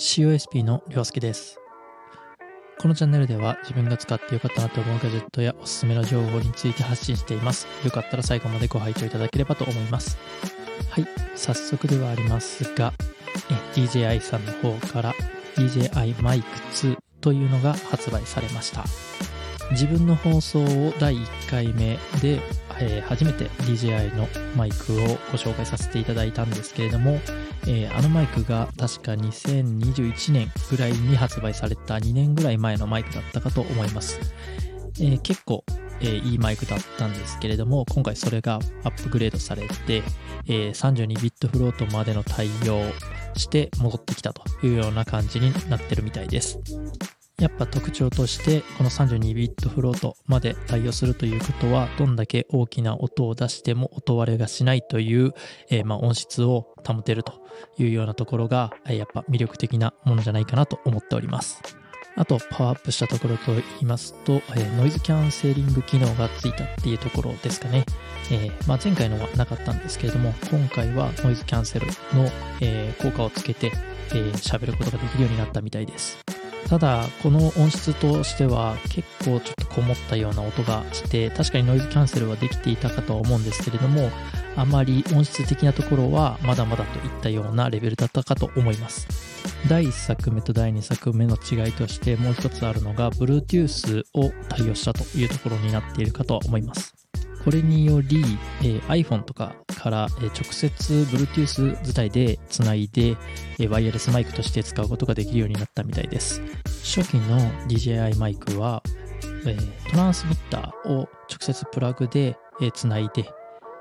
COSP のりょうすけです。このチャンネルでは自分が使ってよかったなと思うガジェットやおすすめの情報について発信しています。よかったら最後までご拝聴いただければと思います。はい、早速ではありますが、DJI さんの方から DJI マイク2というのが発売されました。自分の放送を第1回目で、えー初めて DJI のマイクをご紹介させていただいたんですけれども、えーあのマイクが確か2021年ぐらいに発売された2年ぐらい前のマイクだったかと思います。えー結構、えーいいマイクだったんですけれども、今回それがアップグレードされて、えー32ビットフロートまでの対応して戻ってきたというような感じになってるみたいです。やっぱ特徴としてこの32ビットフロートまで対応するということはどんだけ大きな音を出しても音割れがしないという、えーま音質を保てるというようなところがやっぱ魅力的なものじゃないかなと思っております。あとパワーアップしたところと言いますと、えーノイズキャンセリング機能がついたっていうところですかね。えーまあ、前回のはなかったんですけれども今回はノイズキャンセルの、えー効果をつけてえー喋ることができるようになったみたいです。ただ、この音質としては結構ちょっとこもったような音がして、確かにノイズキャンセルはできていたかとは思うんですけれども、あまり音質的なところはまだまだといったようなレベルだったかと思います。第1作目と第2作目の違いとしてもう一つあるのが、Bluetooth を対応したというところになっているかとは思います。これにより、えー iPhone とかから、えー直接 Bluetooth 自体でつないで、えーワイヤレスマイクとして使うことができるようになったみたいです。初期の DJI マイクは、えートランスミッターを直接プラグで、えーつないで、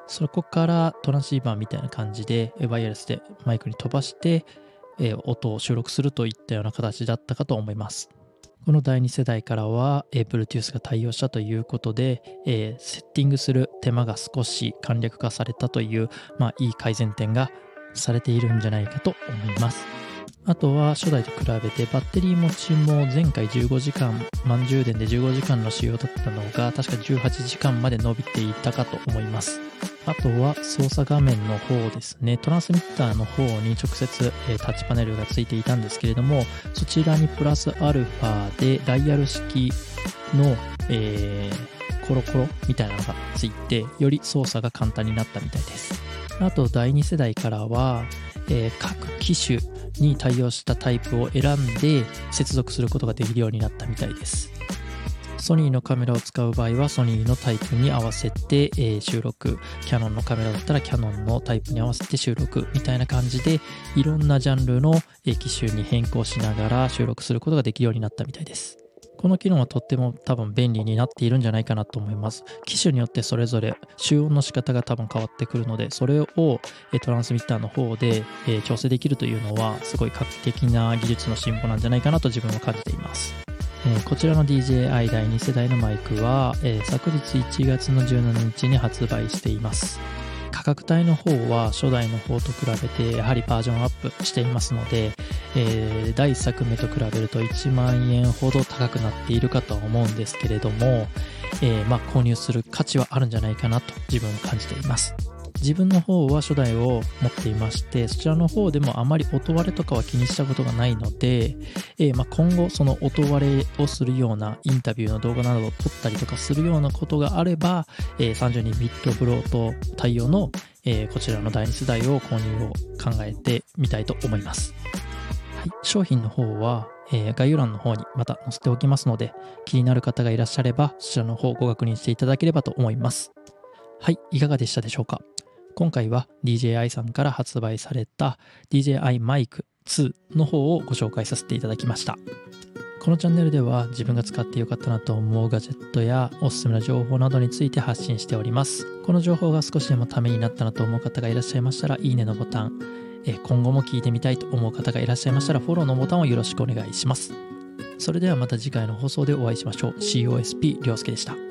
そこからトランシーバーみたいな感じで、えーワイヤレスでマイクに飛ばして、えー音を収録するといったような形だったかと思います。この第2世代からは、えー Bluetooth が対応したということで、えーセッティングする手間が少し簡略化されたという、まあ、いい改善点がされているんじゃないかと思います。あとは初代と比べてバッテリー持ちも前回15時間、満充電で15時間の使用だったのが確か18時間まで伸びていたかと思います。あとは操作画面の方ですね。トランスミッターの方に直接、えタッチパネルがついていたんですけれども、そちらにプラスアルファでダイヤル式の、えーコロコロみたいなのがついて、より操作が簡単になったみたいです。あと第2世代からは、えー各機種に対応したタイプを選んで接続することができるようになったみたいです。ソニーのカメラを使う場合はソニーのタイプに合わせて、え収録キャノンのカメラだったらキャノンのタイプに合わせて収録みたいな感じでいろんなジャンルの機種に変更しながら収録することができるようになったみたいです。この機能はとっても多分便利になっているんじゃないかなと思います。機種によってそれぞれ集音の仕方が多分変わってくるので、それをトランスミッターの方で調整できるというのはすごい画期的な技術の進歩なんじゃないかなと自分は感じています。えこちらの DJI 第2世代のマイクは、え昨日1月の17日に発売しています。価格帯の方は初代の方と比べてやはりバージョンアップしていますので、えー第1作目と比べると1万円ほど高くなっているかとは思うんですけれども、えーまあ購入する価値はあるんじゃないかなと自分は感じています。自分の方は初代を持っていまして、そちらの方でもあまり音割れとかは気にしたことがないので、えーま今後その音割れをするようなインタビューの動画などを撮ったりとかするようなことがあれば、えー32ビットフロート対応の、えーこちらの第2世代を購入を考えてみたいと思います。はい、商品の方は、え概要欄の方にまた載せておきますので、気になる方がいらっしゃれば、そちらの方ご確認していただければと思います。はい、いかがでしたでしょうか？今回は DJI さんから発売された DJI マイク2の方をご紹介させていただきました。このチャンネルでは自分が使ってよかったなと思うガジェットやおすすめの情報などについて発信しております。この情報が少しでもためになったなと思う方がいらっしゃいましたら、いいねのボタン、え今後も聞いてみたいと思う方がいらっしゃいましたら、フォローのボタンをよろしくお願いします。それではまた次回の放送でお会いしましょう。COSP りょうすけでした。